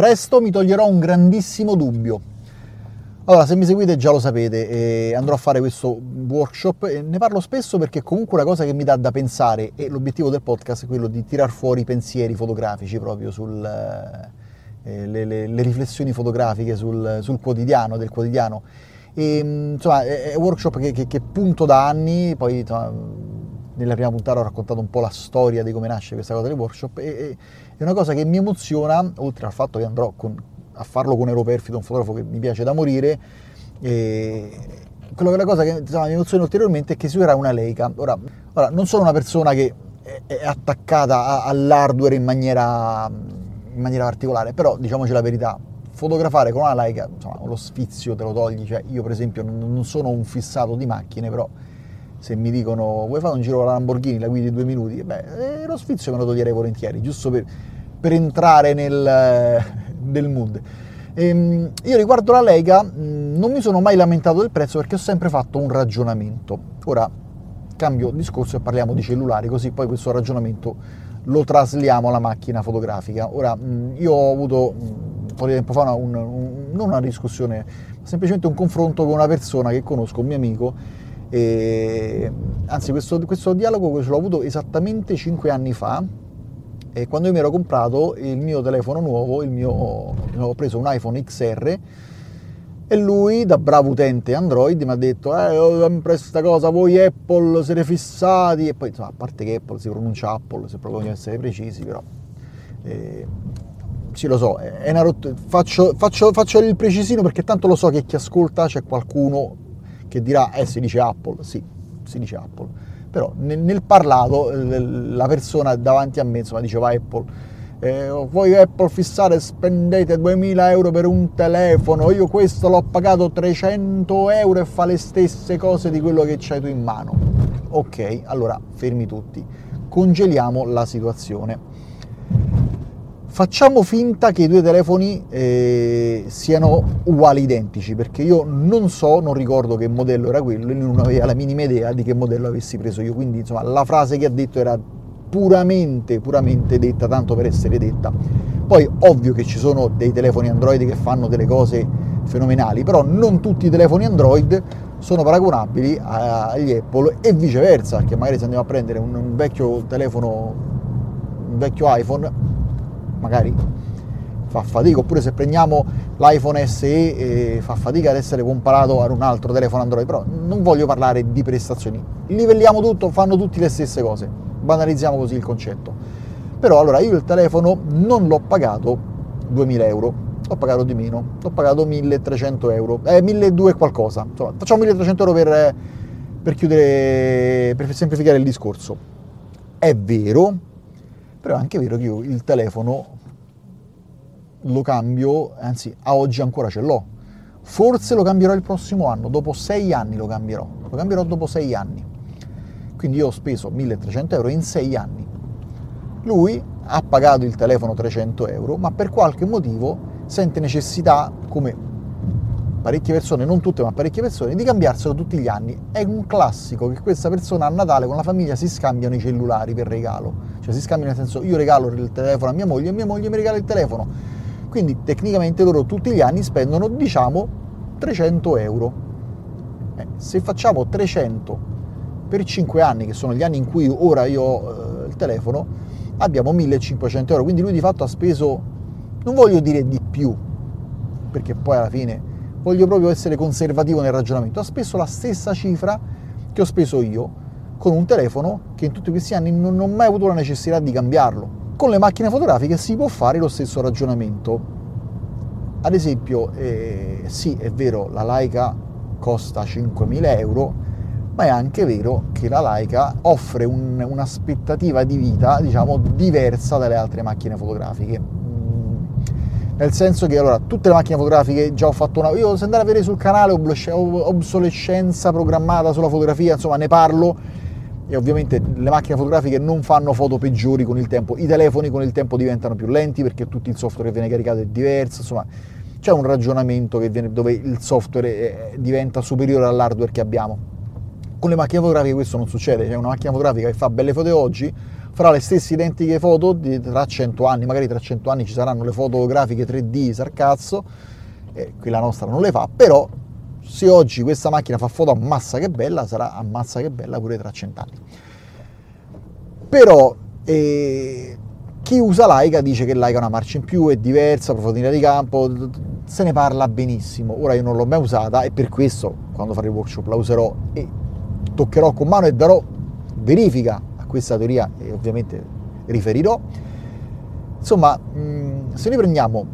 presto mi toglierò un grandissimo dubbio. Allora, se mi seguite già lo sapete, eh, andrò a fare questo workshop e ne parlo spesso perché è comunque una cosa che mi dà da pensare e l'obiettivo del podcast è quello di tirar fuori pensieri fotografici proprio sul, eh, le, le, le, riflessioni fotografiche sul, sul, quotidiano, del quotidiano. E, insomma, è un workshop che, che, che punto da anni, poi insomma, nella prima puntata ho raccontato un po' la storia di come nasce questa cosa del workshop e, e è una cosa che mi emoziona, oltre al fatto che andrò con, a farlo con Ero Perfido, un fotografo che mi piace da morire. E quello che la cosa che insomma, mi emoziona ulteriormente è che si userà una Leica. Ora, ora, non sono una persona che è attaccata all'hardware in maniera, in maniera particolare, però diciamoci la verità, fotografare con una Leica, insomma, lo sfizio te lo togli, cioè io per esempio non sono un fissato di macchine, però se mi dicono vuoi fare un giro con la Lamborghini, la guidi due minuti, beh, eh, lo sfizio me lo toglierei volentieri, giusto per, per entrare nel, del mood. E, ehm, io riguardo la Lega mm, non mi sono mai lamentato del prezzo perché ho sempre fatto un ragionamento. Ora cambio discorso e parliamo di cellulari, così poi questo ragionamento lo trasliamo alla macchina fotografica. Ora mm, io ho avuto mm, un po' di tempo fa una, un, un, non una discussione, ma semplicemente un confronto con una persona che conosco, un mio amico, e, anzi questo, questo dialogo ce l'ho avuto esattamente 5 anni fa e quando io mi ero comprato il mio telefono nuovo, il mio, ho preso un iPhone XR e lui, da bravo utente Android, mi ha detto eh, ho sempre questa cosa, voi Apple siete fissati e poi insomma, a parte che Apple si pronuncia Apple, se proprio vogliono essere precisi, però eh, sì lo so, è una rot- faccio, faccio, faccio il precisino perché tanto lo so che chi ascolta c'è qualcuno che dirà eh si dice Apple, sì, si dice Apple. Però nel, nel parlato la persona davanti a me insomma diceva Apple. Eh, voi Apple fissare spendete 2000 euro per un telefono, io questo l'ho pagato 300 euro e fa le stesse cose di quello che c'hai tu in mano. Ok, allora fermi tutti, congeliamo la situazione. Facciamo finta che i due telefoni eh, siano uguali, identici, perché io non so, non ricordo che modello era quello e non aveva la minima idea di che modello avessi preso io. Quindi, insomma, la frase che ha detto era puramente, puramente detta, tanto per essere detta. Poi, ovvio che ci sono dei telefoni Android che fanno delle cose fenomenali, però non tutti i telefoni Android sono paragonabili agli Apple e viceversa, perché magari se andiamo a prendere un, un vecchio telefono, un vecchio iPhone, magari fa fatica, oppure se prendiamo l'iPhone SE eh, fa fatica ad essere comparato ad un altro telefono Android, però non voglio parlare di prestazioni, livelliamo tutto, fanno tutti le stesse cose, banalizziamo così il concetto. Però allora io il telefono non l'ho pagato 2000 euro, l'ho pagato di meno, l'ho pagato 1300 euro, eh 1200 e qualcosa, insomma facciamo 1300 euro per, per chiudere, per semplificare il discorso. È vero però è anche vero che io il telefono lo cambio, anzi a oggi ancora ce l'ho. Forse lo cambierò il prossimo anno, dopo sei anni lo cambierò, lo cambierò dopo sei anni. Quindi io ho speso 1300 euro in sei anni. Lui ha pagato il telefono 300 euro, ma per qualche motivo sente necessità, come parecchie persone, non tutte, ma parecchie persone, di cambiarselo tutti gli anni. È un classico che questa persona a Natale con la famiglia si scambiano i cellulari per regalo. Cioè si scambiano nel senso io regalo il telefono a mia moglie e mia moglie mi regala il telefono. Quindi tecnicamente loro tutti gli anni spendono diciamo 300 euro. Eh, se facciamo 300 per 5 anni, che sono gli anni in cui ora io ho eh, il telefono, abbiamo 1500 euro. Quindi lui di fatto ha speso, non voglio dire di più, perché poi alla fine voglio proprio essere conservativo nel ragionamento, ha speso la stessa cifra che ho speso io con un telefono che in tutti questi anni non ho mai avuto la necessità di cambiarlo. Con le macchine fotografiche si può fare lo stesso ragionamento. Ad esempio, eh, sì, è vero, la Leica costa 5.000 euro, ma è anche vero che la Leica offre un, un'aspettativa di vita, diciamo, diversa dalle altre macchine fotografiche nel senso che allora tutte le macchine fotografiche già ho fatto una io se andare a vedere sul canale obsolescenza programmata sulla fotografia insomma ne parlo. E ovviamente le macchine fotografiche non fanno foto peggiori con il tempo i telefoni con il tempo diventano più lenti perché tutto il software che viene caricato è diverso insomma c'è un ragionamento viene, dove il software è, diventa superiore all'hardware che abbiamo. Con le macchine fotografiche questo non succede c'è una macchina fotografica che fa belle foto oggi fra le stesse identiche foto di, tra 100 anni, magari tra 100 anni ci saranno le fotografiche 3D sarcazzo, eh, qui la nostra non le fa, però se oggi questa macchina fa foto ammazza che bella, sarà ammazza che bella pure tra 100 anni. Però eh, chi usa Laika dice che Laika è una marcia in più, è diversa, profondità di campo, se ne parla benissimo. Ora io non l'ho mai usata e per questo quando farò il workshop la userò e toccherò con mano e darò verifica questa teoria e ovviamente riferirò. Insomma, se noi prendiamo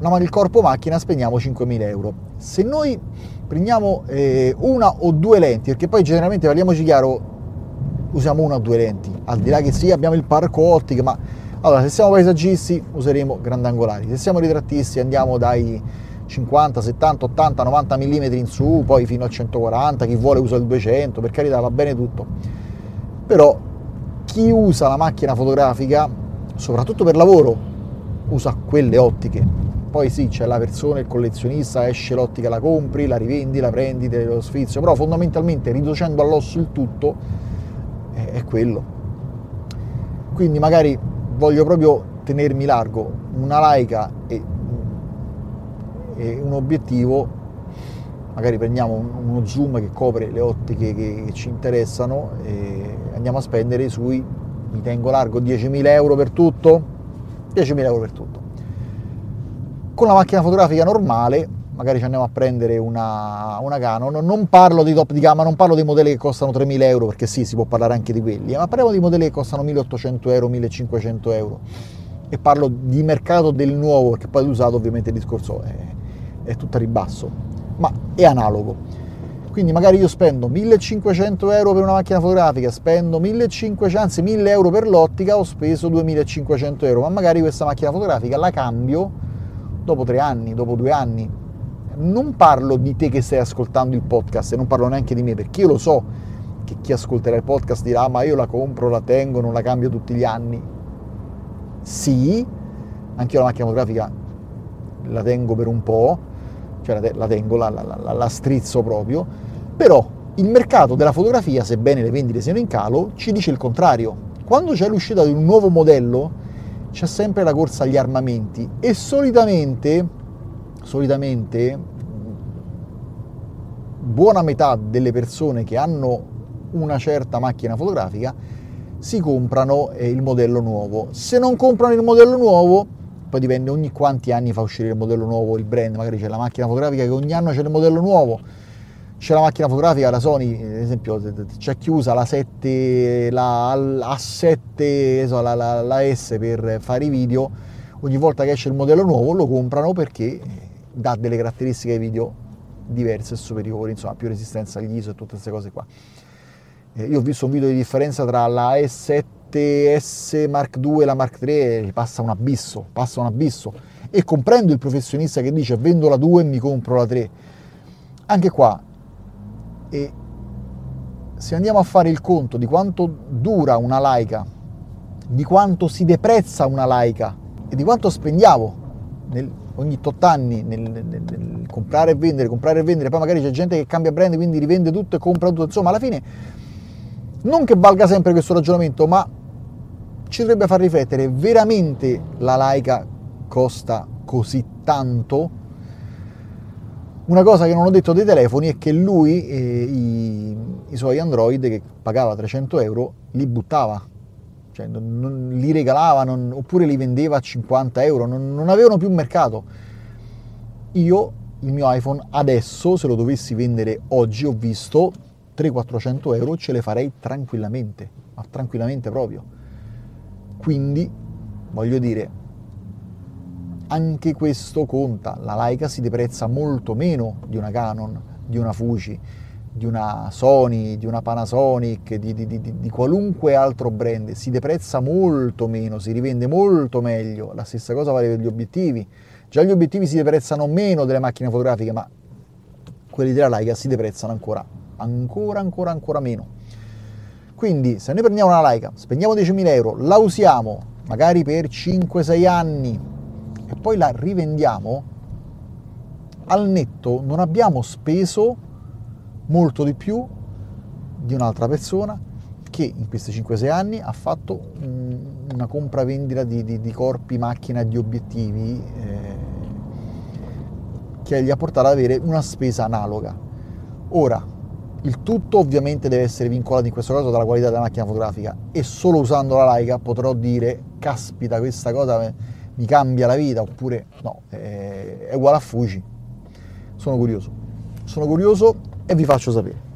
una, il corpo macchina spendiamo 5.000 euro. Se noi prendiamo eh, una o due lenti, perché poi generalmente parliamoci chiaro, usiamo una o due lenti, al di là che sì abbiamo il parco ottiche, ma allora se siamo paesaggisti useremo grandangolari, se siamo ritrattisti andiamo dai 50, 70, 80, 90 mm in su, poi fino al 140, chi vuole usa il 200, per carità va bene tutto. Però chi usa la macchina fotografica, soprattutto per lavoro, usa quelle ottiche. Poi sì, c'è la persona, il collezionista, esce l'ottica, la compri, la rivendi, la prendi, lo sfizio, però fondamentalmente riducendo all'osso il tutto, è quello. Quindi magari voglio proprio tenermi largo una laica e, e un obiettivo, magari prendiamo uno zoom che copre le ottiche che, che ci interessano e andiamo a spendere sui, mi tengo largo 10.000 euro per tutto, 10.000 euro per tutto. Con la macchina fotografica normale magari ci andiamo a prendere una, una, Canon, non parlo di top di gamma, non parlo di modelli che costano 3.000 euro, perché sì, si può parlare anche di quelli, ma parliamo di modelli che costano 1.800 euro, 1.500 euro. E parlo di mercato del nuovo, perché poi l'usato ovviamente il discorso è, è tutto a ribasso, ma è analogo. Quindi magari io spendo 1500 euro per una macchina fotografica, spendo 1500, anzi 1000 euro per l'ottica, ho speso 2500 euro, ma magari questa macchina fotografica la cambio dopo tre anni, dopo due anni, non parlo di te che stai ascoltando il podcast e non parlo neanche di me perché io lo so che chi ascolterà il podcast dirà ma io la compro, la tengo, non la cambio tutti gli anni. Sì, anche io la macchina fotografica la tengo per un po', cioè la, tengo, la, la, la strizzo proprio, però il mercato della fotografia, sebbene le vendite siano in calo, ci dice il contrario. Quando c'è l'uscita di un nuovo modello, c'è sempre la corsa agli armamenti e solitamente, solitamente buona metà delle persone che hanno una certa macchina fotografica si comprano eh, il modello nuovo. Se non comprano il modello nuovo, poi dipende ogni quanti anni fa uscire il modello nuovo il brand, magari c'è la macchina fotografica che ogni anno c'è il modello nuovo, c'è la macchina fotografica, la Sony, ad esempio c'è chi usa la 7, la A7, la, la, la S per fare i video, ogni volta che esce il modello nuovo lo comprano perché dà delle caratteristiche ai video diverse e superiori, insomma più resistenza agli ISO e tutte queste cose qua. Eh, io ho visto un video di differenza tra la S7S Mark II la Mark III, passa un abisso, passa un abisso e comprendo il professionista che dice vendo la 2 e mi compro la 3. Anche qua, e se andiamo a fare il conto di quanto dura una laica, di quanto si deprezza una laica e di quanto spendiamo nel, ogni tot anni nel, nel, nel, comprare e vendere, comprare e vendere, poi magari c'è gente che cambia brand, quindi rivende tutto e compra tutto, insomma alla fine non che valga sempre questo ragionamento, ma ci dovrebbe far riflettere, veramente la laica costa così tanto? Una cosa che non ho detto dei telefoni è che lui eh, i, i suoi Android che pagava 300 euro li buttava cioè non, non, li regalava non, oppure li vendeva a 50 euro, non, avevano più mercato. Io il mio iPhone adesso, se lo dovessi vendere oggi, ho visto 300-400 euro, ce le farei tranquillamente, ma tranquillamente proprio. Quindi, voglio dire, anche questo conta, la Leica si deprezza molto meno di una Canon, di una Fuji, di una Sony, di una Panasonic, di, di, di, di, qualunque altro brand, si deprezza molto meno, si rivende molto meglio. La stessa cosa vale per gli obiettivi. Già gli obiettivi si deprezzano meno delle macchine fotografiche, ma quelli della Leica si deprezzano ancora, ancora, ancora, ancora meno. Quindi se noi prendiamo una Leica, spendiamo 10.000 euro, la usiamo magari per 5-6 anni e poi la rivendiamo, al netto non abbiamo speso molto di più di un'altra persona che in questi 5-6 anni ha fatto una compravendita di, di, di corpi, macchina, di obiettivi eh, che gli ha portato ad avere una spesa analoga. Ora, il tutto ovviamente deve essere vincolato in questo caso dalla qualità della macchina fotografica e solo usando la Leica potrò dire caspita questa cosa mi cambia la vita oppure no, è uguale a Fuji. Sono curioso. Sono curioso e vi faccio sapere.